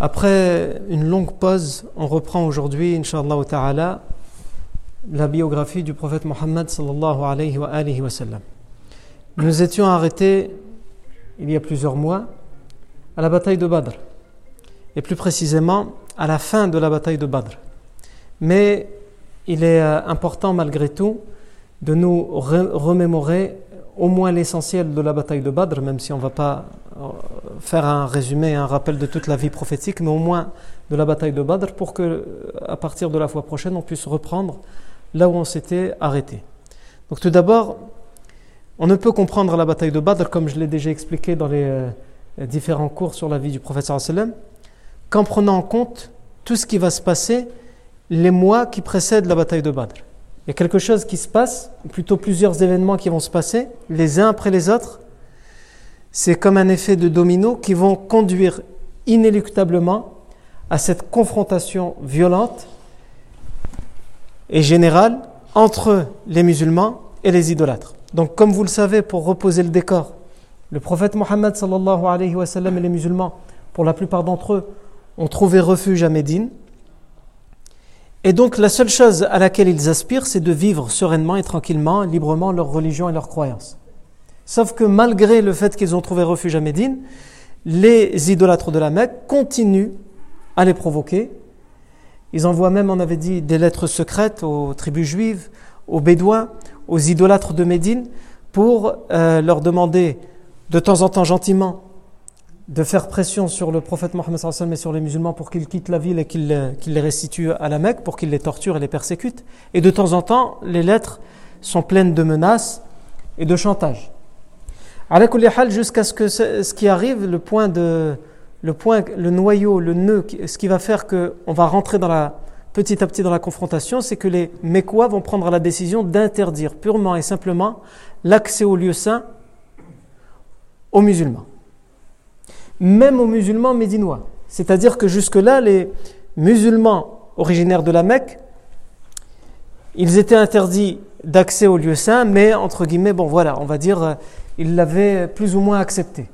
Après une longue pause, on reprend aujourd'hui, Inch'Allah ta'ala, la biographie du prophète Mohammed sallallahu alayhi wa, alayhi wa sallam. Nous étions arrêtés il y a plusieurs mois à la bataille de Badr, et plus précisément à la fin de la bataille de Badr. Mais il est important malgré tout de nous remémorer au moins l'essentiel de la bataille de Badr, même si on ne va pas faire un résumé, un rappel de toute la vie prophétique, mais au moins de la bataille de Badr, pour que, à partir de la fois prochaine, on puisse reprendre là où on s'était arrêté. Donc, tout d'abord, on ne peut comprendre la bataille de Badr, comme je l'ai déjà expliqué dans les différents cours sur la vie du prophète qu'en prenant en compte tout ce qui va se passer les mois qui précèdent la bataille de Badr. Il y a quelque chose qui se passe, plutôt plusieurs événements qui vont se passer, les uns après les autres. C'est comme un effet de domino qui vont conduire inéluctablement à cette confrontation violente et générale entre les musulmans et les idolâtres. Donc, comme vous le savez, pour reposer le décor, le prophète Mohammed et les musulmans, pour la plupart d'entre eux, ont trouvé refuge à Médine. Et donc la seule chose à laquelle ils aspirent, c'est de vivre sereinement et tranquillement, librement leur religion et leurs croyances. Sauf que malgré le fait qu'ils ont trouvé refuge à Médine, les idolâtres de la Mecque continuent à les provoquer. Ils envoient même, on avait dit, des lettres secrètes aux tribus juives, aux bédouins, aux idolâtres de Médine, pour euh, leur demander de temps en temps gentiment de faire pression sur le prophète Mohammed et sur les musulmans pour qu'ils quittent la ville et qu'ils les restituent à la Mecque, pour qu'ils les torturent et les persécutent. Et de temps en temps, les lettres sont pleines de menaces et de chantage. Jusqu'à ce que ce qui arrive, le point, de, le point, le noyau, le nœud, ce qui va faire qu'on va rentrer dans la, petit à petit dans la confrontation, c'est que les Mécois vont prendre la décision d'interdire purement et simplement l'accès au lieu saint aux musulmans même aux musulmans médinois. C'est-à-dire que jusque-là, les musulmans originaires de la Mecque, ils étaient interdits d'accès au lieu saint, mais entre guillemets, bon voilà, on va dire, ils l'avaient plus ou moins accepté.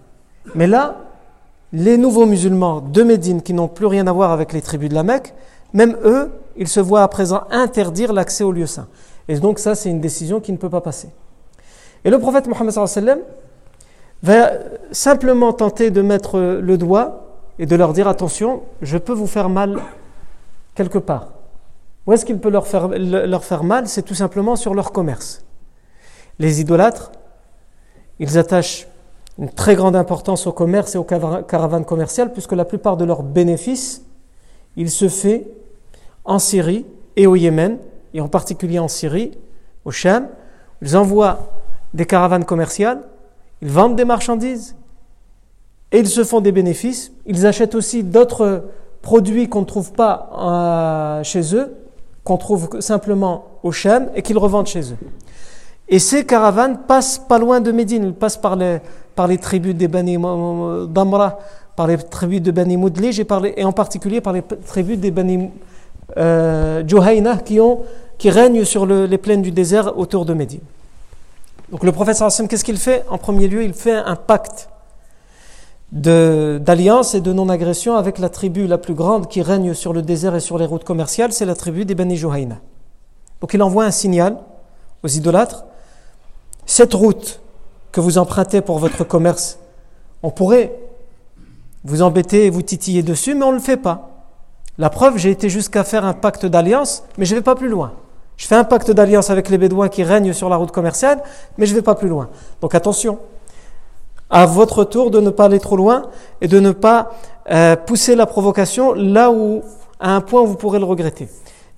Mais là, les nouveaux musulmans de Médine, qui n'ont plus rien à voir avec les tribus de la Mecque, même eux, ils se voient à présent interdire l'accès au lieu saint. Et donc ça, c'est une décision qui ne peut pas passer. Et le prophète Mohammed sallallahu alayhi wa sallam, va simplement tenter de mettre le doigt et de leur dire attention, je peux vous faire mal quelque part. Où est-ce qu'il peut leur faire, leur faire mal? C'est tout simplement sur leur commerce. Les idolâtres, ils attachent une très grande importance au commerce et aux caravanes commerciales, puisque la plupart de leurs bénéfices, il se fait en Syrie et au Yémen, et en particulier en Syrie, au Sham. Ils envoient des caravanes commerciales ils vendent des marchandises et ils se font des bénéfices. Ils achètent aussi d'autres produits qu'on ne trouve pas euh, chez eux, qu'on trouve simplement au Shem et qu'ils revendent chez eux. Et ces caravanes passent pas loin de Médine, ils passent par les, par les tribus des Bani d'Amra, par les tribus de Bani Moudlij et, et en particulier par les tribus des Bani euh, qui, ont, qui règnent sur les plaines du désert autour de Médine. Donc le prophète sallam, qu'est-ce qu'il fait? En premier lieu, il fait un pacte d'alliance et de non-agression avec la tribu la plus grande qui règne sur le désert et sur les routes commerciales, c'est la tribu des Bani Juhayna. Donc il envoie un signal aux idolâtres. Cette route que vous empruntez pour votre commerce, on pourrait vous embêter et vous titiller dessus, mais on ne le fait pas. La preuve, j'ai été jusqu'à faire un pacte d'alliance, mais je ne vais pas plus loin. Je fais un pacte d'alliance avec les Bédouins qui règnent sur la route commerciale, mais je ne vais pas plus loin. Donc attention, à votre tour de ne pas aller trop loin et de ne pas euh, pousser la provocation là où, à un point où vous pourrez le regretter.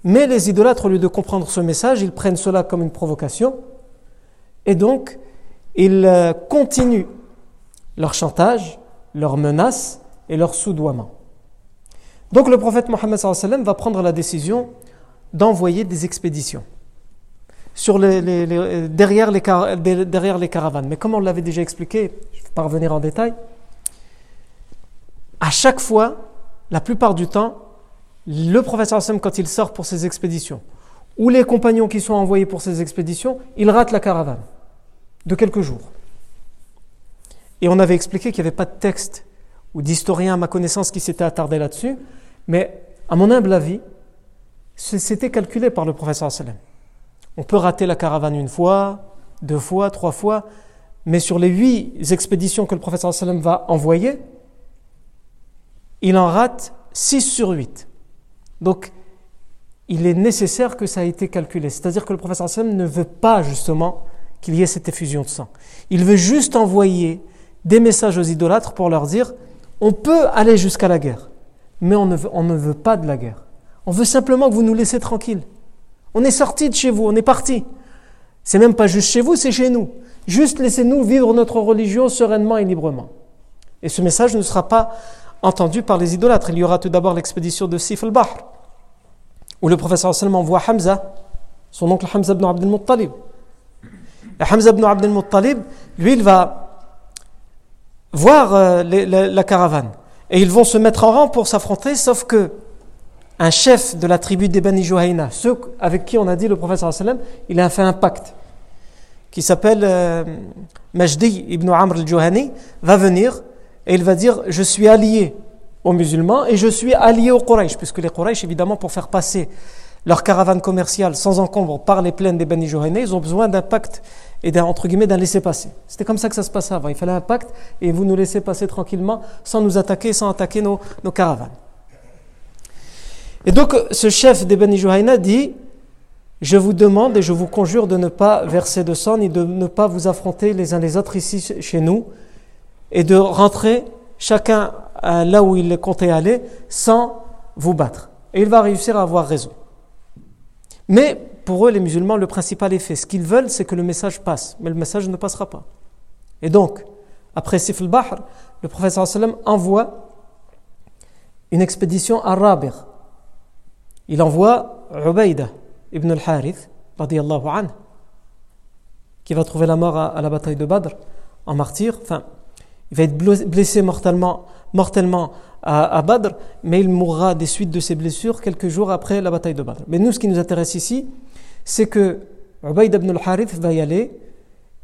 Mais les idolâtres, au lieu de comprendre ce message, ils prennent cela comme une provocation et donc ils euh, continuent leur chantage, leurs menaces et leur soudoiement. Donc le prophète Mohammed va prendre la décision d'envoyer des expéditions sur les, derrière, les, derrière les caravanes. Mais comme on l'avait déjà expliqué, je ne vais pas revenir en détail, à chaque fois, la plupart du temps, le professeur Hassan, quand il sort pour ses expéditions, ou les compagnons qui sont envoyés pour ces expéditions, ils ratent la caravane de quelques jours. Et on avait expliqué qu'il n'y avait pas de texte ou d'historien à ma connaissance qui s'était attardé là-dessus, mais à mon humble avis, c'était calculé par le professeur Hassan. On peut rater la caravane une fois, deux fois, trois fois, mais sur les huit expéditions que le professeur sallam va envoyer, il en rate six sur huit. Donc, il est nécessaire que ça ait été calculé. C'est-à-dire que le professeur sallam ne veut pas justement qu'il y ait cette effusion de sang. Il veut juste envoyer des messages aux idolâtres pour leur dire on peut aller jusqu'à la guerre, mais on ne veut pas de la guerre. On veut simplement que vous nous laissez tranquilles. On est sorti de chez vous, on est parti. C'est même pas juste chez vous, c'est chez nous. Juste laissez-nous vivre notre religion sereinement et librement. Et ce message ne sera pas entendu par les idolâtres. Il y aura tout d'abord l'expédition de Sif al-Bahr, où le professeur sallam envoie Hamza, son oncle Hamza ibn Abd al-Muttalib. Et Hamza ibn Abd al-Muttalib, lui, il va voir euh, la caravane. Et ils vont se mettre en rang pour s'affronter, sauf que un chef de la tribu des Bani Juhayna, ceux avec qui on a dit le prophète sallam, il a fait un pacte qui s'appelle euh, Majdi ibn Amr al-Juhani, va venir et il va dire Je suis allié aux musulmans et je suis allié aux Quraysh, puisque les Quraysh, évidemment, pour faire passer leur caravane commerciale sans encombre par les plaines des Bani Juhayna, ils ont besoin d'un pacte et d'un entre guillemets d'un laisser-passer. C'était comme ça que ça se passait avant. Il fallait un pacte et vous nous laissez passer tranquillement sans nous attaquer, sans attaquer nos caravanes. Et donc, ce chef des Bani Juhayna dit Je vous demande et je vous conjure de ne pas verser de sang ni de ne pas vous affronter les uns les autres ici chez nous et de rentrer chacun là où il comptait aller sans vous battre. Et il va réussir à avoir raison. Mais pour eux, les musulmans, le principal effet, ce qu'ils veulent, c'est que le message passe. Mais le message ne passera pas. Et donc, après Sif al-Bahr, le sallam envoie une expédition à Rabir, il envoie Ubaïda ibn al-Harith, qui va trouver la mort à, la bataille de Badr en martyr. Enfin, il va être blessé mortellement, à, Badr, mais il mourra des suites de ses blessures quelques jours après la bataille de Badr. Mais nous, ce qui nous intéresse ici, c'est que Ubaïda ibn al-Harith va y aller,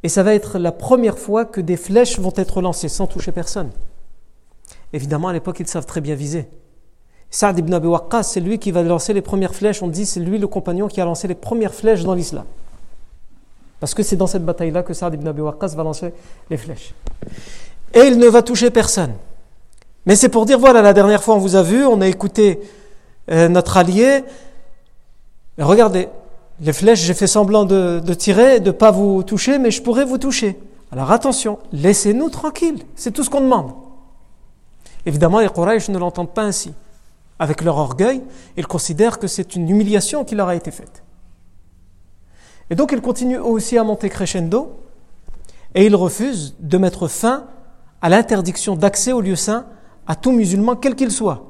et ça va être la première fois que des flèches vont être lancées sans toucher personne. Évidemment, à l'époque, ils savent très bien viser. Saad ibn Abi Waqqas, c'est lui qui va lancer les premières flèches. On dit c'est lui le compagnon qui a lancé les premières flèches dans l'islam. Parce que c'est dans cette bataille-là que Saad ibn Abi Waqqas va lancer les flèches. Et il ne va toucher personne. Mais c'est pour dire voilà, la dernière fois on vous a vu, on a écouté euh, notre allié. regardez, les flèches, j'ai fait semblant de, de tirer, de ne pas vous toucher, mais je pourrais vous toucher. Alors attention, laissez-nous tranquilles. C'est tout ce qu'on demande. Évidemment, les Quraysh ne l'entendent pas ainsi avec leur orgueil, ils considèrent que c'est une humiliation qui leur a été faite. Et donc ils continuent aussi à monter crescendo, et ils refusent de mettre fin à l'interdiction d'accès au lieu saint à tout musulman, quel qu'il soit,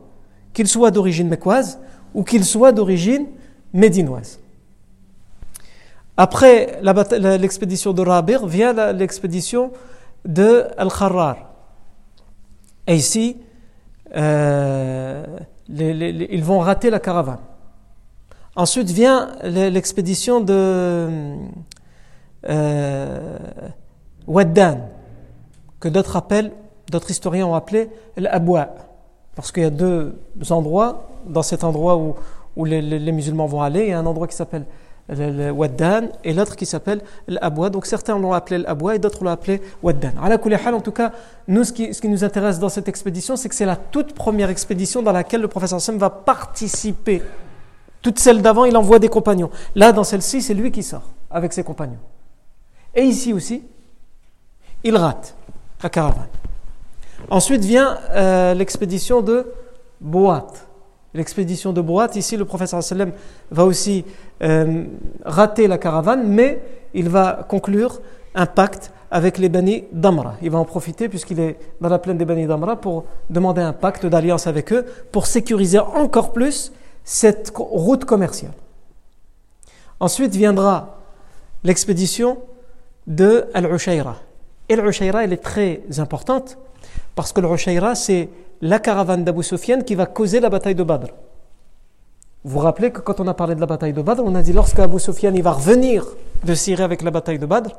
qu'il soit d'origine mécoise ou qu'il soit d'origine médinoise. Après l'expédition de Rabir vient l'expédition de Al-Kharrar. Et ici, euh, ils vont rater la caravane. Ensuite vient l'expédition de euh, Waddan, que d'autres appellent d'autres historiens ont appelé l'Abwa, parce qu'il y a deux endroits, dans cet endroit où, où les, musulmans vont aller, il y a un endroit qui s'appelle le, Waddan et l'autre qui s'appelle l'Abwa. Donc certains l'ont appelé l'Abwa et d'autres l'ont appelé Waddan. En tout cas, nous, ce qui, nous intéresse dans cette expédition, c'est que c'est la toute première expédition dans laquelle le professeur Sam va participer. Toutes celles d'avant, il envoie des compagnons. Là, dans celle-ci, c'est lui qui sort avec ses compagnons. Et ici aussi, il rate la caravane. Ensuite vient euh, l'expédition de Boat. L'expédition de Boat, ici le professeur sallam va aussi euh, rater la caravane, mais il va conclure un pacte avec les Bani d'Amra. Il va en profiter puisqu'il est dans la plaine des Bani d'Amra pour demander un pacte d'alliance avec eux pour sécuriser encore plus cette route commerciale. Ensuite viendra l'expédition de Al-Ushayra. Et Al-Ushayra, elle est très importante parce que Al-Ushayra, c'est la caravane d'Abu Sufyan qui va causer la bataille de Badr. Vous vous rappelez que quand on a parlé de la bataille de Badr, on a dit lorsque Abu Sufyan il va revenir de Syrie avec la bataille de Badr,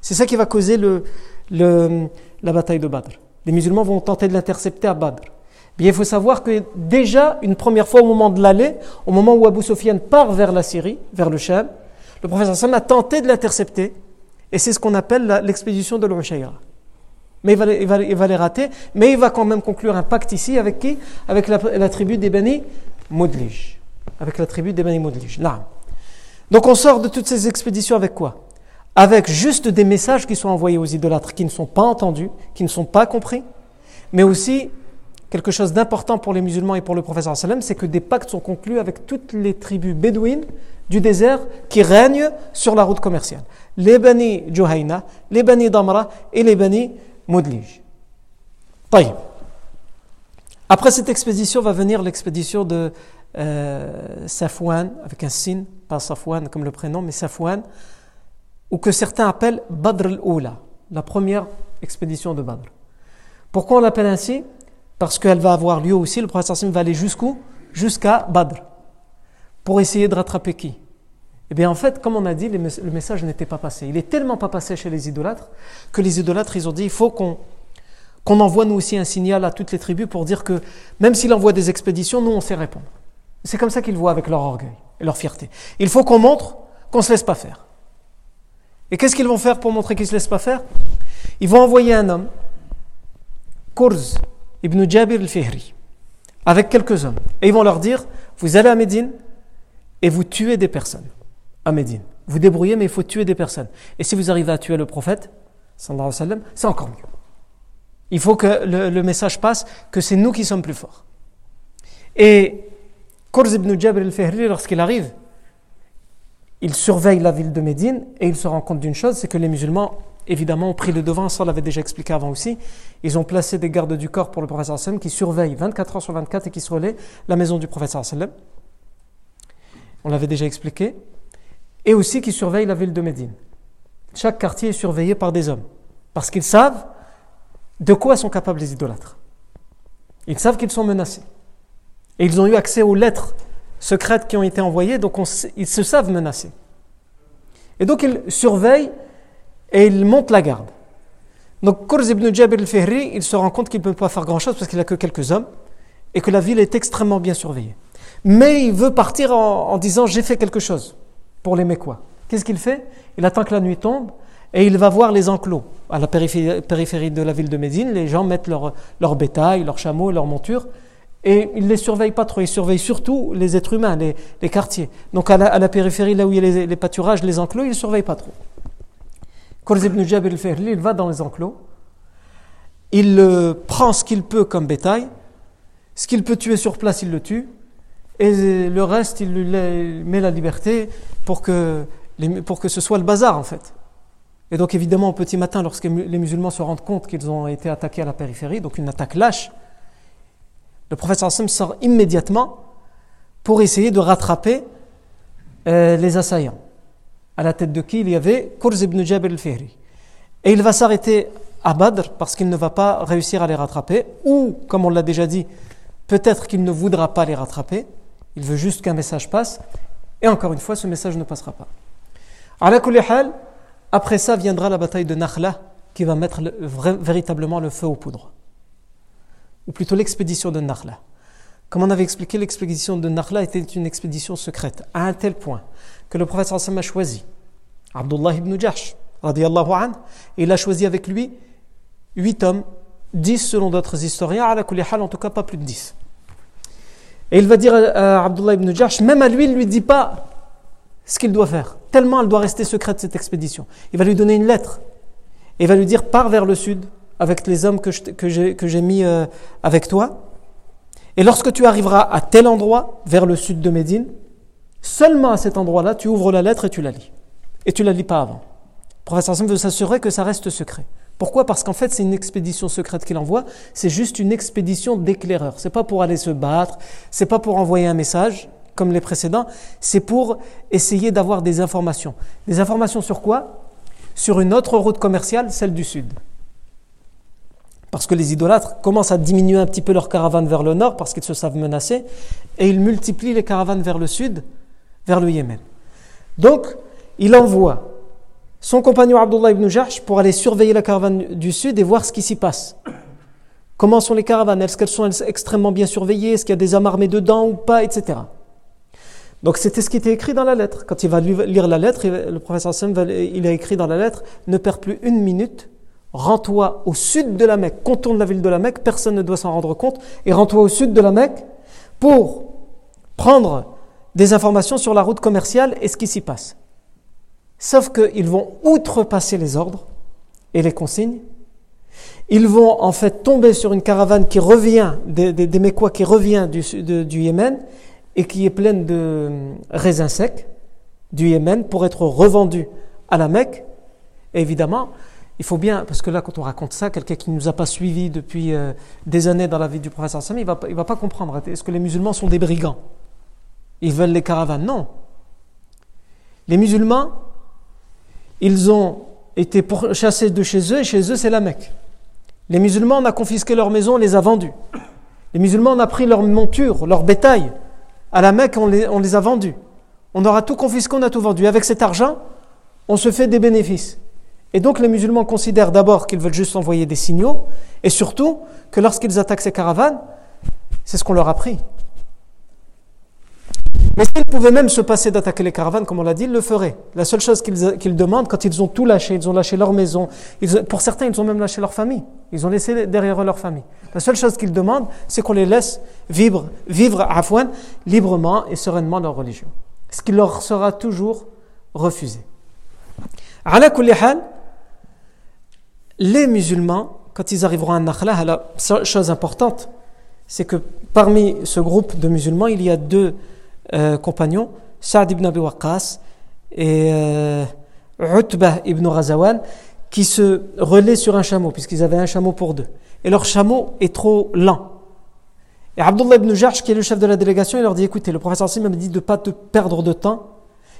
c'est ça qui va causer le, le, la bataille de Badr. Les musulmans vont tenter de l'intercepter à Badr. Bien, il faut savoir que déjà, une première fois au moment de l'aller, au moment où Abu Sufyan part vers la Syrie, vers le Sham, le professeur Hassan a tenté de l'intercepter, et c'est ce qu'on appelle l'expédition de l'Ushayra. Mais il va, il, va, il va, les rater, mais il va quand même conclure un pacte ici avec qui? Avec la, tribu des Bani Moudlij. Avec la tribu des Bani Moudlij. Donc on sort de toutes ces expéditions avec quoi? Avec juste des messages qui sont envoyés aux idolâtres, qui ne sont pas entendus, qui ne sont pas compris, mais aussi quelque chose d'important pour les musulmans et pour le professeur sallam, c'est que des pactes sont conclus avec toutes les tribus bédouines du désert qui règnent sur la route commerciale. Les Bani Juhayna, les Bani Damra et les Bani Mudlij. Après cette expédition va venir l'expédition de euh, Safwan, avec un sin, pas Safwan comme le prénom, mais Safwan, ou que certains appellent Badr al-Oula, la première expédition de Badr. Pourquoi on l'appelle ainsi? Parce qu'elle va avoir lieu aussi, le prophète va aller jusqu'où? Jusqu'à Badr pour essayer de rattraper qui? Eh bien, en fait, comme on a dit, le message n'était pas passé. Il est tellement pas passé chez les idolâtres que les idolâtres, ils ont dit il faut qu'on qu'on envoie nous aussi un signal à toutes les tribus pour dire que même s'il envoie des expéditions, nous on sait répondre. C'est comme ça qu'ils voient avec leur orgueil et leur fierté. Il faut qu'on montre qu'on ne se laisse pas faire. Et qu'est-ce qu'ils vont faire pour montrer qu'ils ne se laissent pas faire? Ils vont envoyer un homme, Kurz ibn Jabir al-Fihri, avec quelques hommes. Et ils vont leur dire, vous allez à Médine, et vous tuez des personnes à Médine. Vous débrouillez, mais il faut tuer des personnes. Et si vous arrivez à tuer le prophète, c'est encore mieux. Il faut que le, message passe que c'est nous qui sommes plus forts. Et Kurz ibn Jabr al-Fihri, lorsqu'il arrive, il surveille la ville de Médine et il se rend compte d'une chose, c'est que les musulmans, évidemment, ont pris le devant, ça on l'avait déjà expliqué avant aussi. Ils ont placé des gardes du corps pour le prophète sallam qui surveillent 24 heures sur 24 et qui se relaient la maison du prophète sallam on l'avait déjà expliqué, et aussi qui surveillent la ville de Médine. Chaque quartier est surveillé par des hommes, parce qu'ils savent de quoi sont capables les idolâtres. Ils savent qu'ils sont menacés. Et ils ont eu accès aux lettres secrètes qui ont été envoyées, donc ils se savent menacés. Et donc ils surveillent et ils montent la garde. Donc Kurz ibn Jabir al-Fihri, il se rend compte qu'il ne peut pas faire grand-chose parce qu'il n'a que quelques hommes et que la ville est extrêmement bien surveillée mais il veut partir en, disant j'ai fait quelque chose pour les Mécois. Qu'est-ce qu'il fait? Il attend que la nuit tombe et il va voir les enclos à la périphérie, de la ville de Médine. Les gens mettent leur, leur bétail, leurs chameaux, leurs montures et il ne les surveille pas trop. Il surveille surtout les êtres humains, les, quartiers. Donc à la, périphérie, là où il y a les, pâturages, les enclos, il ne surveille pas trop. Kurz ibn Jabir al il va dans les enclos, il prend ce qu'il peut comme bétail, ce qu'il peut tuer sur place, il le tue, et le reste, il lui met la liberté pour que, pour que ce soit le bazar en fait. Et donc évidemment au petit matin, lorsque les musulmans se rendent compte qu'ils ont été attaqués à la périphérie, donc une attaque lâche, le prophète sort immédiatement pour essayer de rattraper euh, les assaillants. À la tête de qui il y avait Kurz ibn Jabir al-Fihri. Et il va s'arrêter à Badr parce qu'il ne va pas réussir à les rattraper, ou, comme on l'a déjà dit, peut-être qu'il ne voudra pas les rattraper, il veut juste qu'un message passe. Et encore une fois, ce message ne passera pas. Après ça viendra la bataille de Nakhla qui va mettre véritablement le feu aux poudres. Ou plutôt l'expédition de Nakhla. Comme on avait expliqué, l'expédition de Nakhla était une expédition secrète, à un tel point que le prophète sallam a choisi Abdullah ibn Jahsh, radiallahu an, et il a choisi avec lui huit hommes, dix selon d'autres historiens, à la hal, en tout cas pas plus de dix. Et il va dire à Abdullah ibn Jahsh, même à lui, il ne lui dit pas ce qu'il doit faire, tellement elle doit rester secrète cette expédition. Il va lui donner une lettre, et il va lui dire, pars vers le sud, avec les hommes que j'ai mis euh, avec toi, et lorsque tu arriveras à tel endroit, vers le sud de Médine, seulement à cet endroit-là, tu ouvres la lettre et tu la lis. Et tu la lis pas avant. Le professeur Hassan veut s'assurer que ça reste secret. Pourquoi? Parce qu'en fait, c'est une expédition secrète qu'il envoie, c'est juste une expédition d'éclaireurs. C'est pas pour aller se battre, c'est pas pour envoyer un message comme les précédents, c'est pour essayer d'avoir des informations. Des informations sur quoi? Sur une autre route commerciale, celle du sud. Parce que les idolâtres commencent à diminuer un petit peu leurs caravanes vers le nord parce qu'ils se savent menacés et ils multiplient les caravanes vers le sud, vers le Yémen. Donc, il envoie son compagnon Abdullah ibn Jahsh pour aller surveiller la caravane du sud et voir ce qui s'y passe. Comment sont les caravanes? Est-ce qu'elles sont extrêmement bien surveillées? Est-ce qu'il y a des hommes armés dedans ou pas Etc. Donc c'était ce qui était écrit dans la lettre. Quand il va lire la lettre, le professeur Sam il a écrit dans la lettre Ne perds plus une minute rends-toi au sud de la Mecque, contourne la ville de la Mecque, personne ne doit s'en rendre compte, et rends-toi au sud de la Mecque pour prendre des informations sur la route commerciale et ce qui s'y passe. Sauf qu'ils vont outrepasser les ordres et les consignes. Ils vont en fait tomber sur une caravane qui revient, des, des, qui revient du, Yémen et qui est pleine de raisins secs du Yémen pour être revendus à la Mecque. Évidemment, il faut bien, parce que là, quand on raconte ça, quelqu'un qui ne nous a pas suivis depuis euh, des années dans la vie du professeur Sam, il ne va, pas comprendre. Est-ce que les musulmans sont des brigands? Ils veulent les caravanes? Non. Les musulmans, ils ont été chassés de chez eux, et chez eux, c'est la Mecque. Les musulmans, on a confisqué leurs maisons, on les a vendus. Les musulmans, on a pris leurs montures, leur bétail. À la Mecque, on les a vendus. On aura tout confisqué, on a tout vendu. Avec cet argent, on se fait des bénéfices. Et donc les musulmans considèrent d'abord qu'ils veulent juste envoyer des signaux, et surtout que lorsqu'ils attaquent ces caravanes, c'est ce qu'on leur a pris. Mais s'ils pouvaient même se passer d'attaquer les caravanes, comme on l'a dit, ils le feraient. La seule chose qu'ils demandent, quand ils ont tout lâché, ils ont lâché leur maison, pour certains, ils ont même lâché leur famille. Ils ont laissé derrière eux leur famille. La seule chose qu'ils demandent, c'est qu'on les laisse vivre, vivre à Afouane librement et sereinement leur religion. Ce qui leur sera toujours refusé. Les musulmans, quand ils arriveront à Nakhla, la chose importante, c'est que parmi ce groupe de musulmans, il y a deux euh, compagnons, Saad ibn Abi Waqqas et euh, Utbah ibn Razawan, qui se relaient sur un chameau, puisqu'ils avaient un chameau pour deux. Et leur chameau est trop lent. Et Abdullah ibn Jarsh, qui est le chef de la délégation, il leur dit Écoutez, le professeur Sim m'a dit de ne pas te perdre de temps,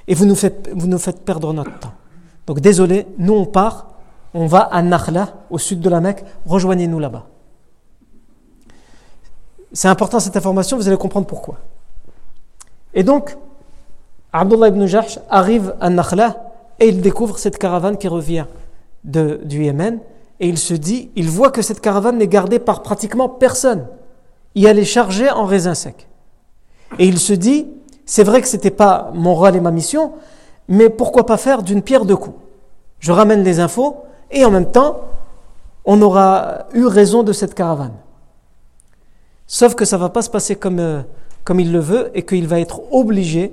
et vous nous, faites, vous nous faites perdre notre temps. Donc désolé, nous on part, on va à Nakhla, au sud de la Mecque, rejoignez-nous là-bas. C'est important cette information, vous allez comprendre pourquoi. Et donc, Abdullah ibn Jahsh arrive à Nakhla et il découvre cette caravane qui revient du Yémen et il se dit, il voit que cette caravane n'est gardée par pratiquement personne. Il elle est chargée en raisins secs. Et il se dit, c'est vrai que ce n'était pas mon rôle et ma mission, mais pourquoi pas faire d'une pierre deux coups? Je ramène les infos et en même temps, on aura eu raison de cette caravane. Sauf que ça ne va pas se passer comme, euh, comme il le veut et qu'il va être obligé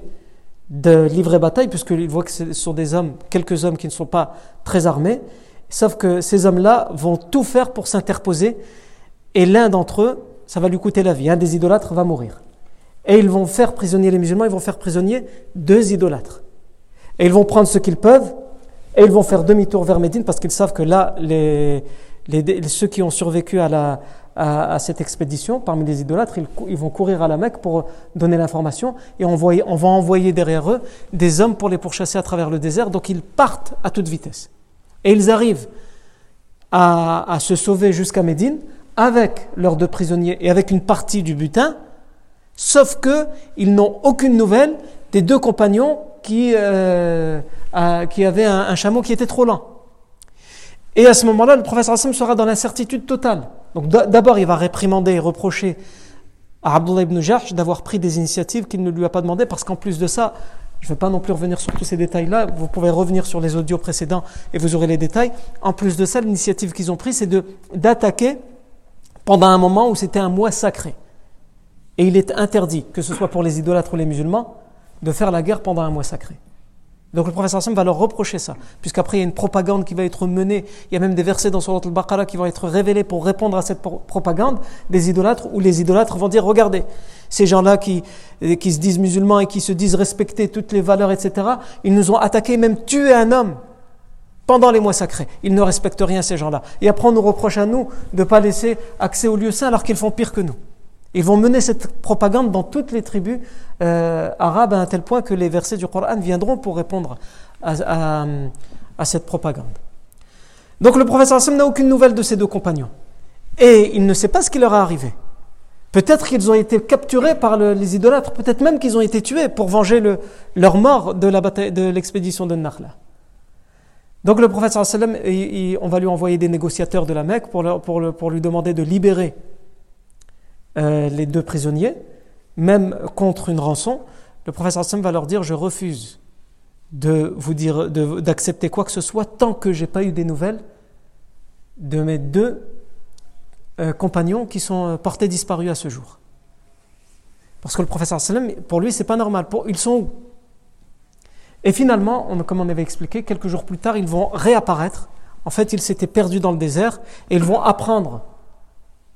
de livrer bataille puisqu'il voit que ce sont des hommes, quelques hommes qui ne sont pas très armés. Sauf que ces hommes-là vont tout faire pour s'interposer et l'un d'entre eux, ça va lui coûter la vie. Un des idolâtres va mourir. Et ils vont faire prisonnier les musulmans, ils vont faire prisonnier deux idolâtres. Et ils vont prendre ce qu'ils peuvent et ils vont faire demi-tour vers Médine parce qu'ils savent que là, les, ceux qui ont survécu à, cette expédition, parmi les idolâtres, ils, vont courir à la Mecque pour donner l'information et on, on va envoyer derrière eux des hommes pour les pourchasser à travers le désert. Donc ils partent à toute vitesse. Et ils arrivent à, à se sauver jusqu'à Médine avec leurs deux prisonniers et avec une partie du butin, sauf que ils n'ont aucune nouvelle des deux compagnons qui, euh, qui avait un, chameau qui était trop lent. Et à ce moment-là, le professeur Hassan sera dans l'incertitude totale. Donc d'abord, il va réprimander et reprocher à Abdullah ibn Jahsh d'avoir pris des initiatives qu'il ne lui a pas demandé, parce qu'en plus de ça, je ne vais pas non plus revenir sur tous ces détails-là, vous pouvez revenir sur les audios précédents et vous aurez les détails. En plus de ça, l'initiative qu'ils ont prise, c'est d'attaquer pendant un moment où c'était un mois sacré. Et il est interdit, que ce soit pour les idolâtres ou les musulmans, de faire la guerre pendant un mois sacré. Donc le professeur Hassan va leur reprocher ça, puisqu'après il y a une propagande qui va être menée, il y a même des versets dans Surat al-Baqarah qui vont être révélés pour répondre à cette propagande des idolâtres, où les idolâtres vont dire, regardez, ces gens-là qui, qui se disent musulmans et qui se disent respecter toutes les valeurs, etc., ils nous ont attaqué, même tué un homme pendant les mois sacrés. Ils ne respectent rien, ces gens-là. Et après on nous reproche à nous de ne pas laisser accès aux lieux saints alors qu'ils font pire que nous. Ils vont mener cette propagande dans toutes les tribus euh, arabes à un tel point que les versets du Coran viendront pour répondre à, cette propagande. Donc le professeur Hassan n'a aucune nouvelle de ses deux compagnons. Et il ne sait pas ce qui leur est arrivé. Peut-être qu'ils ont été capturés par les idolâtres, peut-être même qu'ils ont été tués pour venger leur mort de, l'expédition de Nakhla. Donc le sallam, on va lui envoyer des négociateurs de la Mecque pour lui demander de libérer euh, les deux prisonniers, même contre une rançon, le professeur va leur dire Je refuse de vous dire d'accepter quoi que ce soit tant que j'ai pas eu des nouvelles de mes deux euh, compagnons qui sont euh, portés disparus à ce jour. Parce que le professeur pour lui, c'est pas normal. Ils sont Et finalement, comme on avait expliqué, quelques jours plus tard, ils vont réapparaître. En fait, ils s'étaient perdus dans le désert et ils vont apprendre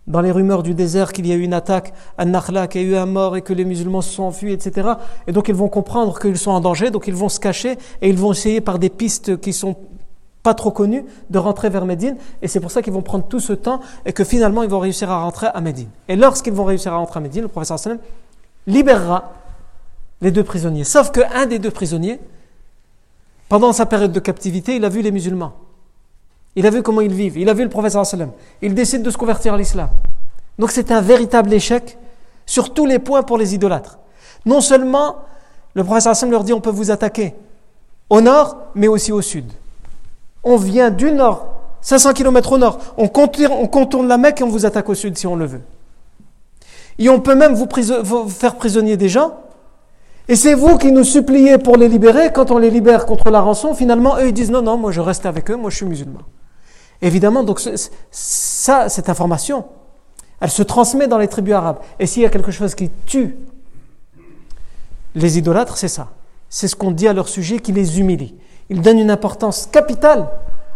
dans les rumeurs du désert qu'il y a eu une attaque à Nakhla, qu'il y a eu un mort et que les musulmans se sont enfuis, etc. Et donc ils vont comprendre qu'ils sont en danger, donc ils vont se cacher et ils vont essayer par des pistes qui sont pas trop connues de rentrer vers Médine. Et c'est pour ça qu'ils vont prendre tout ce temps et que finalement ils vont réussir à rentrer à Médine. Et lorsqu'ils vont réussir à rentrer à Médine, le professeur sallam libérera les deux prisonniers. Sauf qu'un des deux prisonniers, pendant sa période de captivité, il a vu les musulmans. Il a vu comment ils vivent. Il a vu le professeur sallam. Il décide de se convertir à l'islam. Donc c'est un véritable échec sur tous les points pour les idolâtres. Non seulement le professeur sallam leur dit on peut vous attaquer au nord, mais aussi au sud. On vient du nord, 500 km au nord. On contourne, on contourne la Mecque et on vous attaque au sud si on le veut. Et on peut même vous faire prisonnier des gens. Et c'est vous qui nous suppliez pour les libérer. Quand on les libère contre la rançon, finalement, eux, ils disent non, non, moi je reste avec eux, moi je suis musulman. Évidemment, donc ça, cette information, elle se transmet dans les tribus arabes. Et s'il y a quelque chose qui tue les idolâtres, c'est ça. C'est ce qu'on dit à leur sujet qui les humilie. Ils donnent une importance capitale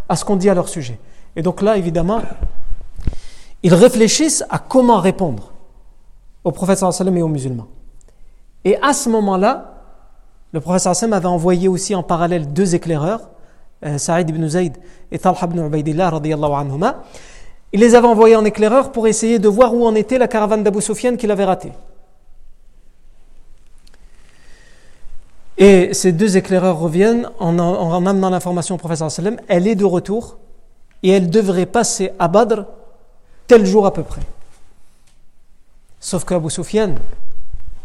à ce qu'on dit à leur sujet. Et donc là, évidemment, ils réfléchissent à comment répondre au prophète sallam et aux musulmans. Et à ce moment-là, le prophète sallam avait envoyé aussi en parallèle deux éclaireurs Saïd ibn Zayd et Talha ibn Ubaidillah il les avait envoyés en éclaireur pour essayer de voir où en était la caravane d'Abu Sufyan qu'il avait ratée. Et ces deux éclaireurs reviennent en, en amenant l'information au professeur sallam, elle est de retour et elle devrait passer à Badr tel jour à peu près. Sauf qu'Abu Sufyan,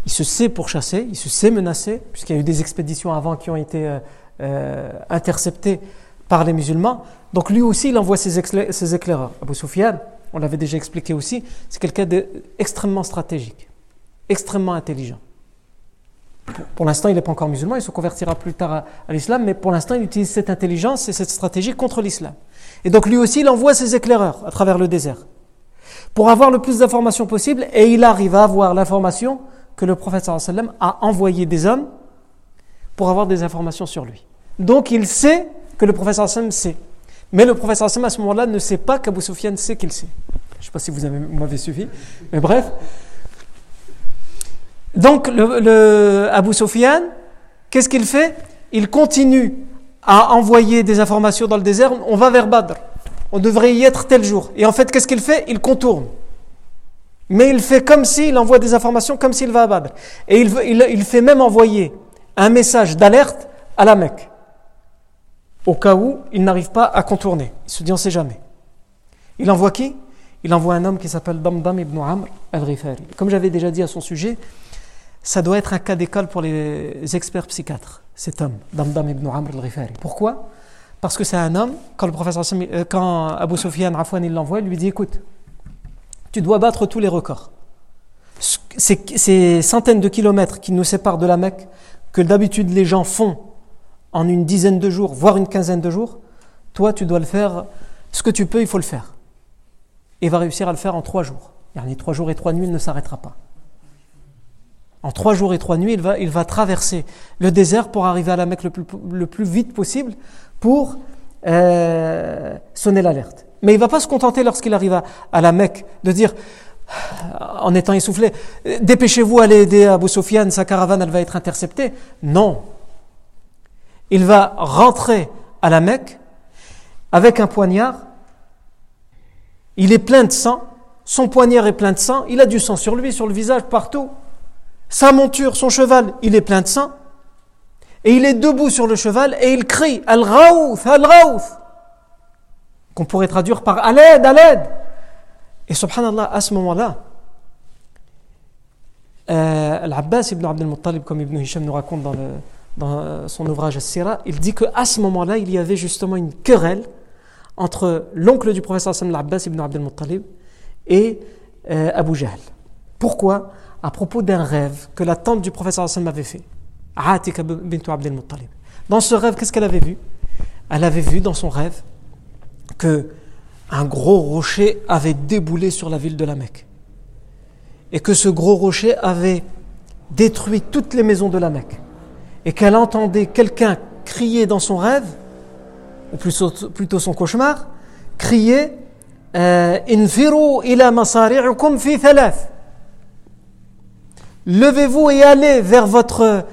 il se sait pourchasser, il se sait menacé, puisqu'il y a eu des expéditions avant qui ont été euh, intercepté par les musulmans. Donc lui aussi, il envoie ses, éclaireurs. Abu Sufyan, on l'avait déjà expliqué aussi, c'est quelqu'un d'extrêmement stratégique, extrêmement intelligent. Pour, l'instant, il n'est pas encore musulman, il se convertira plus tard à, l'islam, mais pour l'instant, il utilise cette intelligence et cette stratégie contre l'islam. Et donc lui aussi, il envoie ses éclaireurs à travers le désert pour avoir le plus d'informations possible, et il arrive à avoir l'information que le prophète sallam a envoyé des hommes pour avoir des informations sur lui. Donc il sait que le professeur Hassan sait. Mais le professeur Hassan à ce moment-là ne sait pas qu'Abu Sufyan sait qu'il sait. Je ne sais pas si vous m'avez suivi, mais bref. Donc le, Abu Sufyan, qu'est-ce qu'il fait? Il continue à envoyer des informations dans le désert. On va vers Badr. On devrait y être tel jour. Et en fait, qu'est-ce qu'il fait? Il contourne. Mais il fait comme s'il envoie des informations, comme s'il va à Badr. Et il fait même envoyer un message d'alerte à la Mecque, au cas où il n'arrive pas à contourner. Il se dit on ne sait jamais. Il envoie qui? Il envoie un homme qui s'appelle Damdam ibn Amr al-Rifari. Comme j'avais déjà dit à son sujet, ça doit être un cas d'école pour les experts psychiatres, cet homme, Damdam ibn Amr al-Rifari. Pourquoi? Parce que c'est un homme, quand, le professeur, euh, quand Abu Sufyan Afwan l'envoie, il lui dit écoute, tu dois battre tous les records. Ces centaines de kilomètres qui nous séparent de la Mecque, que d'habitude les gens font en une dizaine de jours, voire une quinzaine de jours, toi tu dois le faire, ce que tu peux, il faut le faire. Et va réussir à le faire en trois jours. Les trois jours et trois nuits, il ne s'arrêtera pas. En trois jours et trois nuits, il va, traverser le désert pour arriver à la Mecque le plus, le plus vite possible pour euh, sonner l'alerte. Mais il ne va pas se contenter lorsqu'il arrive à, la Mecque de dire, en étant essoufflé, dépêchez-vous, allez aider Abu Sufyan, sa caravane, elle va être interceptée. Non. Il va rentrer à la Mecque avec un poignard. Il est plein de sang. Son poignard est plein de sang. Il a du sang sur lui, sur le visage, partout. Sa monture, son cheval, il est plein de sang. Et il est debout sur le cheval et il crie Al-Rawth, Al-Rawth qu'on pourrait traduire par à l'aide, à l'aide. Et subhanallah, à ce moment-là, euh, ibn Abdel Muttalib, comme Ibn Hisham nous raconte dans, son ouvrage As-Sira, il dit qu'à ce moment-là, il y avait justement une querelle entre l'oncle du professeur Al-Abbas ibn Abdel Muttalib et euh, Abu Jahl. Pourquoi? À propos d'un rêve que la tante du professeur avait fait. Atika bint Abdel Muttalib. Dans ce rêve, qu'est-ce qu'elle avait vu? Elle avait vu dans son rêve que un gros rocher avait déboulé sur la ville de la Mecque. Et que ce gros rocher avait détruit toutes les maisons de la Mecque. Et qu'elle entendait quelqu'un crier dans son rêve, ou plutôt, son cauchemar, crier euh. Levez-vous et allez vers votre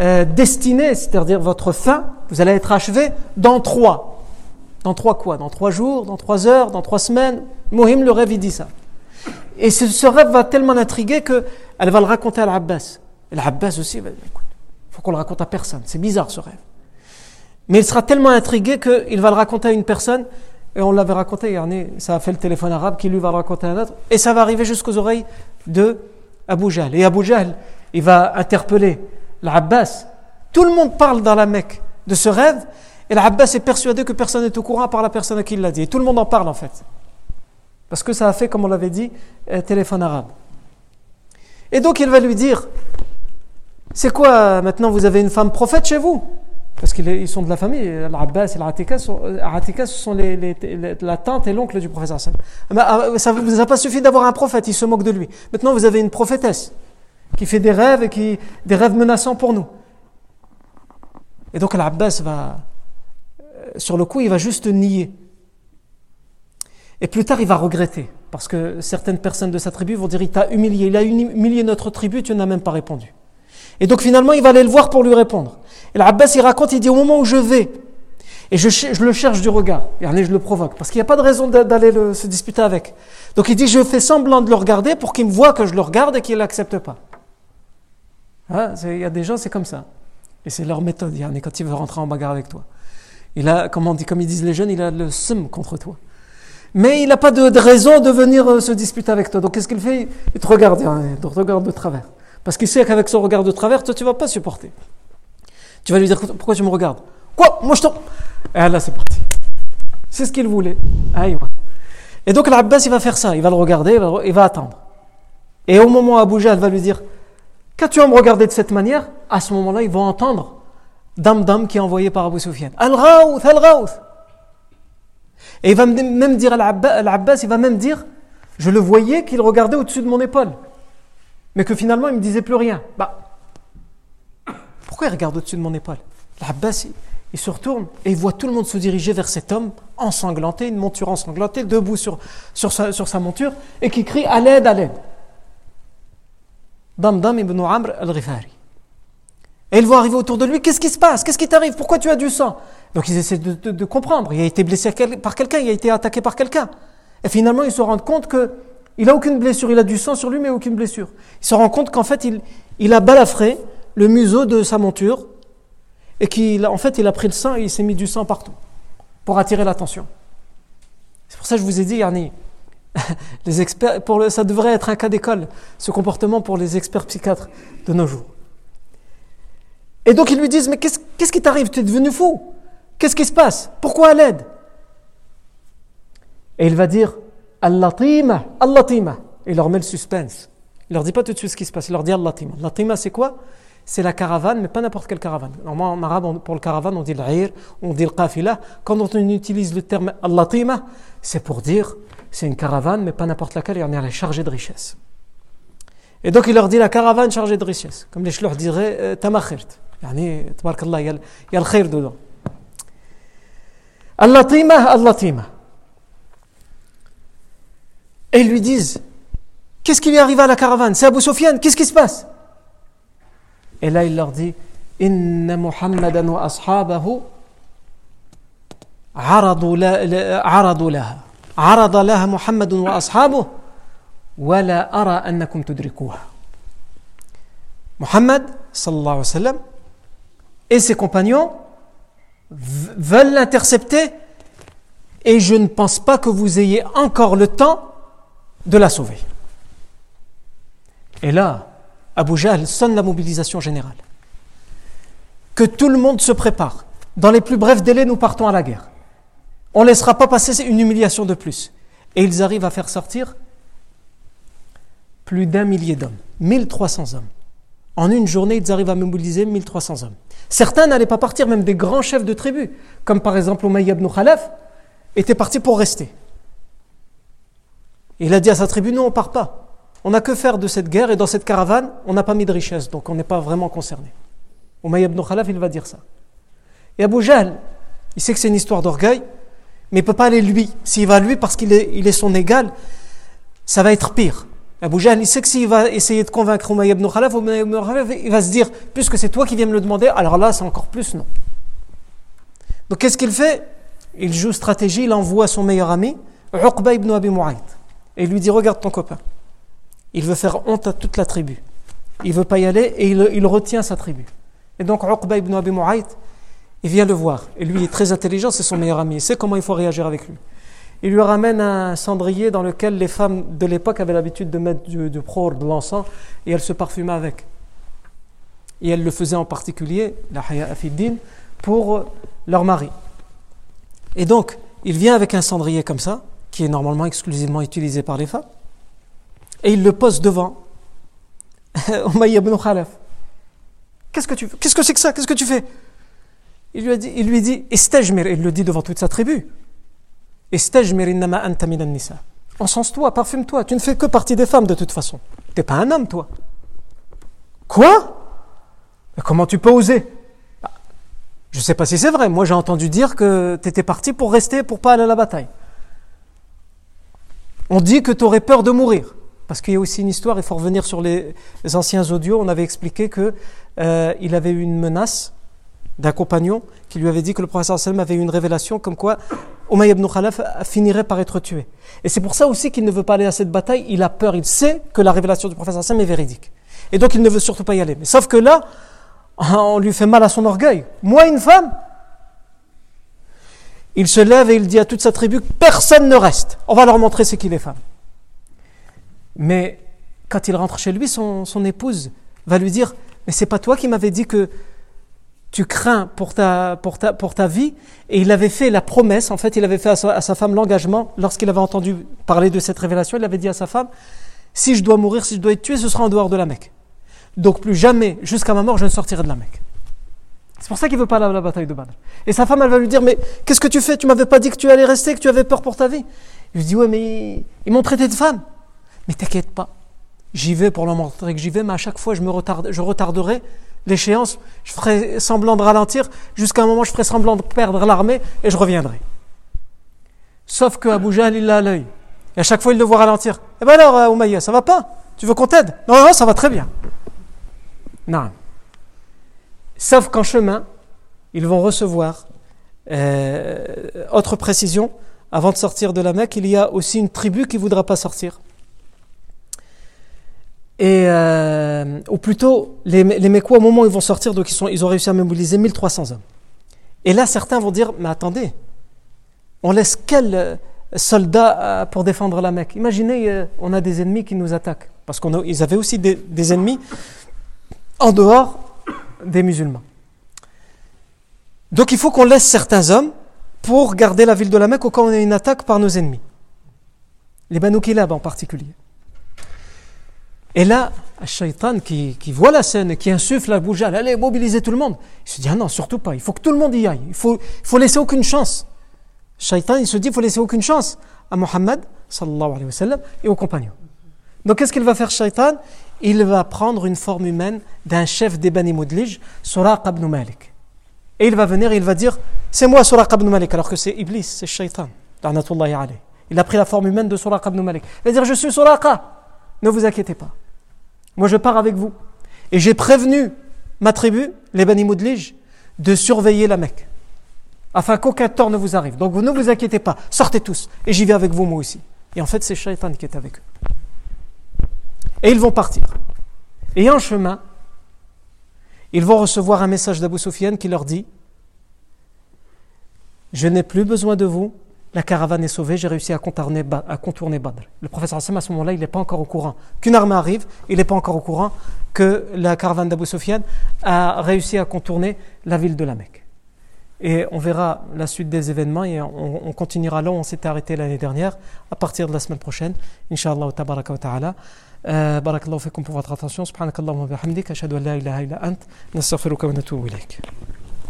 euh, destinée, c'est-à-dire votre fin, vous allez être achevé dans trois. Dans trois quoi? Dans trois jours, dans trois heures, dans trois semaines? Mohim, le rêve, il dit ça. Et ce, rêve va tellement l'intriguer qu'elle va le raconter à l'Abbas. Et l'Abbas aussi, il faut qu'on le raconte à personne. C'est bizarre ce rêve. Mais il sera tellement intrigué qu'il va le raconter à une personne, et on l'avait raconté, ça a fait le téléphone arabe qui lui va le raconter à un autre, et ça va arriver jusqu'aux oreilles de Abu Jahl. Et Abu Jahl, il va interpeller l'Abbas. Tout le monde parle dans la Mecque de ce rêve, et l'Abbas est persuadé que personne n'est au courant par la personne à qui il l'a dit. Et tout le monde en parle en fait. Parce que ça a fait, comme on l'avait dit, téléphone arabe. Et donc il va lui dire C'est quoi maintenant vous avez une femme prophète chez vous? Parce qu'ils sont de la famille. L'Abbas et l'Atika ce sont la tante et l'oncle du professeur. Ah, ça ne vous a pas suffi d'avoir un prophète, il se moque de lui. Maintenant vous avez une prophétesse qui fait des rêves et qui des rêves menaçants pour nous. Et donc l'Abbas va sur le coup, il va juste nier. Et plus tard, il va regretter. Parce que certaines personnes de sa tribu vont dire Il t'a humilié, il a humilié notre tribu, tu n'as même pas répondu. Et donc finalement, il va aller le voir pour lui répondre. Et l'Abbas, il raconte Il dit Au moment où je vais, et je, le cherche du regard, et je le provoque, parce qu'il n'y a pas de raison d'aller se disputer avec. Donc il dit Je fais semblant de le regarder pour qu'il me voit que je le regarde et qu'il n'accepte pas. Hein, il y a des gens, c'est comme ça. Et c'est leur méthode, quand il veut rentrer en bagarre avec toi. Il a, comme, on dit, comme ils disent les jeunes, il a le seum contre toi. Mais il n'a pas de, raison de venir euh, se disputer avec toi. Donc qu'est-ce qu'il fait? Il te regarde, hein, il te regarde de travers. Parce qu'il sait qu'avec son regard de travers, toi, tu ne vas pas supporter. Tu vas lui dire Pourquoi tu me regardes? Quoi? Moi, je t'en. Et là, c'est parti. C'est ce qu'il voulait. Et donc, l'Abbas, il va faire ça. Il va le regarder, il va, attendre. Et au moment où Abu elle va lui dire Qu'as-tu à me regarder de cette manière? À ce moment-là, ils vont entendre Dam qui est envoyé par Abu Sufyan. Al-Rawth, Al-Rawth. Et il va même dire à Al-Abbas, il va même dire, je le voyais qu'il regardait au-dessus de mon épaule. Mais que finalement, il ne me disait plus rien. Bah, pourquoi il regarde au-dessus de mon épaule? L'Abbas, il, il, se retourne et il voit tout le monde se diriger vers cet homme ensanglanté, une monture ensanglantée, debout sur, sa, monture, et qui crie à l'aide, à l'aide. Damdam ibn Amr al-Ghifari. Et ils vont arriver autour de lui. Qu'est-ce qui se passe? Qu'est-ce qui t'arrive? Pourquoi tu as du sang? Donc ils essaient de, comprendre. Il a été blessé par quelqu'un, il a été attaqué par quelqu'un. Et finalement, ils se rendent compte que il a aucune blessure. Il a du sang sur lui, mais aucune blessure. Il se rend compte qu'en fait, il, a balafré le museau de sa monture et qu'en fait, il a pris le sang et il s'est mis du sang partout pour attirer l'attention. C'est pour ça que je vous ai dit, Yarni, les experts, pour le, ça devrait être un cas d'école, ce comportement pour les experts psychiatres de nos jours. Et donc ils lui disent, mais qu'est-ce qui t'arrive? Tu es devenu fou Qu'est-ce qui se passe? Pourquoi à l'aide? Et il va dire, Al-Latima, Al-Latima. il leur met le suspense. Il leur dit pas tout de suite ce qui se passe, il leur dit Al-Latima. Al-Latima, c'est quoi? C'est la caravane, mais pas n'importe quelle caravane. Normalement, en arabe, pour le caravane, on dit l'ir, on dit le qafila. Quand on utilise le terme Al-Latima, c'est pour dire c'est une caravane, mais pas n'importe laquelle, y en a chargée de richesse. Et donc il leur dit la caravane chargée de richesse. Comme les chlouhs diraient, euh, يعني تبارك الله يا يا الخير دودو. اللطيمة اللطيمة. Et ils lui disent qu'est-ce qui lui arrive à la caravane? C'est Abu Sofiane qu'est-ce qui se إن محمدا وأصحابه عرضوا لا عرضوا لها عرض لها محمد وأصحابه ولا أرى أنكم تدركوها محمد صلى الله عليه وسلم et ses compagnons veulent l'intercepter et je ne pense pas que vous ayez encore le temps de la sauver. Et là, Abu Jahl sonne la mobilisation générale. Que tout le monde se prépare. Dans les plus brefs délais, nous partons à la guerre. On ne laissera pas passer une humiliation de plus. Et ils arrivent à faire sortir plus d'un millier d'hommes, 1300 hommes. En une journée, ils arrivent à mobiliser 1300 hommes. Certains n'allaient pas partir, même des grands chefs de tribus, comme par exemple Umayya ibn Khalaf, étaient partis pour rester. Il a dit à sa tribu, non, on part pas. On n'a que faire de cette guerre et dans cette caravane, on n'a pas mis de richesse, donc on n'est pas vraiment concerné. Umayya ibn Khalaf, il va dire ça. Et Abu Jahl, il sait que c'est une histoire d'orgueil, mais il ne peut pas aller lui. S'il va lui parce qu'il est, il est son égal, ça va être pire. Abu Jahl, il sait que s'il va essayer de convaincre Umayya ibn Khalaf, il va se dire, puisque c'est toi qui viens me le demander, alors là, c'est encore plus non. Donc qu'est-ce qu'il fait? Il joue stratégie, il envoie son meilleur ami, Uqba ibn Abi Mu'ayt, et il lui dit, regarde ton copain. Il veut faire honte à toute la tribu. Il veut pas y aller et il, il retient sa tribu. Et donc Uqba ibn Abi Mu'ayt, il vient le voir. Et lui, il est très intelligent, c'est son meilleur ami. Il sait comment il faut réagir avec lui. Il lui ramène un cendrier dans lequel les femmes de l'époque avaient l'habitude de mettre du, du de l'encens, et elles se parfumaient avec. Et elles le faisaient en particulier, la haya afiddin, pour leur mari. Et donc, il vient avec un cendrier comme ça, qui est normalement exclusivement utilisé par les femmes, et il le pose devant Umayya ibn Khalaf. Qu'est-ce que tu Qu'est-ce que c'est que ça? Qu'est-ce que tu fais? Il lui, dit, il lui dit il le dit devant toute sa tribu. Encense-toi, parfume-toi, tu ne fais que partie des femmes de toute façon. Tu n'es pas un homme, toi. Quoi? Comment tu peux oser? Bah, Je ne sais pas si c'est vrai. Moi, j'ai entendu dire que tu étais parti pour rester, pour pas aller à la bataille. On dit que tu aurais peur de mourir. Parce qu'il y a aussi une histoire, il faut revenir sur les, anciens audios. On avait expliqué qu'il euh, avait eu une menace d'un compagnon qui lui avait dit que le professeur sallam avait eu une révélation comme quoi Umayy ibn Khalaf finirait par être tué. Et c'est pour ça aussi qu'il ne veut pas aller à cette bataille, il a peur, il sait que la révélation du professeur sallam est véridique. Et donc il ne veut surtout pas y aller. Mais sauf que là, on lui fait mal à son orgueil. Moi, une femme Il se lève et il dit à toute sa tribu personne ne reste. On va leur montrer ce qu'il est femme. Mais quand il rentre chez lui, son, son épouse va lui dire Mais c'est pas toi qui m'avais dit que tu crains pour ta, pour, ta, pour ta vie. Et il avait fait la promesse, en fait, il avait fait à sa, femme l'engagement, lorsqu'il avait entendu parler de cette révélation, il avait dit à sa femme, si je dois mourir, si je dois être tué, ce sera en dehors de la Mecque. Donc plus jamais, jusqu'à ma mort, je ne sortirai de la Mecque. C'est pour ça qu'il veut pas la bataille de Badr. Et sa femme, elle va lui dire, mais qu'est-ce que tu fais? Tu m'avais pas dit que tu allais rester, que tu avais peur pour ta vie. Il lui dit, ouais, mais ils m'ont traité de femme. Mais t'inquiète pas. J'y vais pour leur montrer que j'y vais, mais à chaque fois, je me retarde, je retarderai l'échéance, je ferai semblant de ralentir, jusqu'à un moment je ferai semblant de perdre l'armée et je reviendrai. Sauf que Abu il l'a l'œil. Et à chaque fois, il le voit ralentir. Eh bien alors, euh, Umayya, ça va pas? Tu veux qu'on t'aide? Non, non, ça va très bien. Non. Sauf qu'en chemin, ils vont recevoir, euh, autre précision, avant de sortir de la Mecque, il y a aussi une tribu qui ne voudra pas sortir. Et, euh, ou plutôt, les, les au moment où ils vont sortir, donc ils, sont, ils ont réussi à mobiliser 1300 hommes. Et là, certains vont dire, mais attendez, on laisse quel euh, soldat euh, pour défendre la Mecque? Imaginez, on a des ennemis qui nous attaquent. Parce qu'ils avaient aussi des, ennemis en dehors des musulmans. Donc il faut qu'on laisse certains hommes pour garder la ville de la Mecque au cas où on a une attaque par nos ennemis. Les Banu en particulier. Et là, shaitan qui, voit la scène qui insuffle à Boujal, allez, mobiliser tout le monde. Il se dit, ah non, surtout pas, il faut que tout le monde y aille. Il faut, faut laisser aucune chance. Shaitan, il se dit, il faut laisser aucune chance à Mohammed, sallallahu alayhi wa sallam, et aux compagnons. Donc qu'est-ce qu'il va faire Shaitan? Il va prendre une forme humaine d'un chef des Bani Mudlij, Suraq ibn Malik. Et il va venir et il va dire, c'est moi Suraq ibn Malik, alors que c'est Iblis, c'est Shaitan. Il a pris la forme humaine de Suraq ibn Malik. Il va dire, je suis Suraqa, ne vous inquiétez pas. Moi, je pars avec vous. Et j'ai prévenu ma tribu, les Bani Moudlij, de surveiller la Mecque. Afin qu'aucun tort ne vous arrive. Donc, ne vous inquiétez pas. Sortez tous. Et j'y vais avec vous, moi aussi. Et en fait, c'est Shaitan qui est avec eux. Et ils vont partir. Et en chemin, ils vont recevoir un message d'Abu Sufyan qui leur dit Je n'ai plus besoin de vous la caravane est sauvée, j'ai réussi à contourner, à Badr. Le professeur Hassan, à ce moment-là, il n'est pas encore au courant qu'une armée arrive, il n'est pas encore au courant que la caravane d'Abu Sufyan a réussi à contourner la ville de la Mecque. Et on verra la suite des événements et on, continuera là où on s'était arrêté l'année dernière, à partir de la semaine prochaine. Inch'Allah, tabaraka wa ta'ala. Euh, barakallahu fikum pour votre attention. Subhanakallahu wa bihamdik. Ashhadu an la ilaha ant. Wa.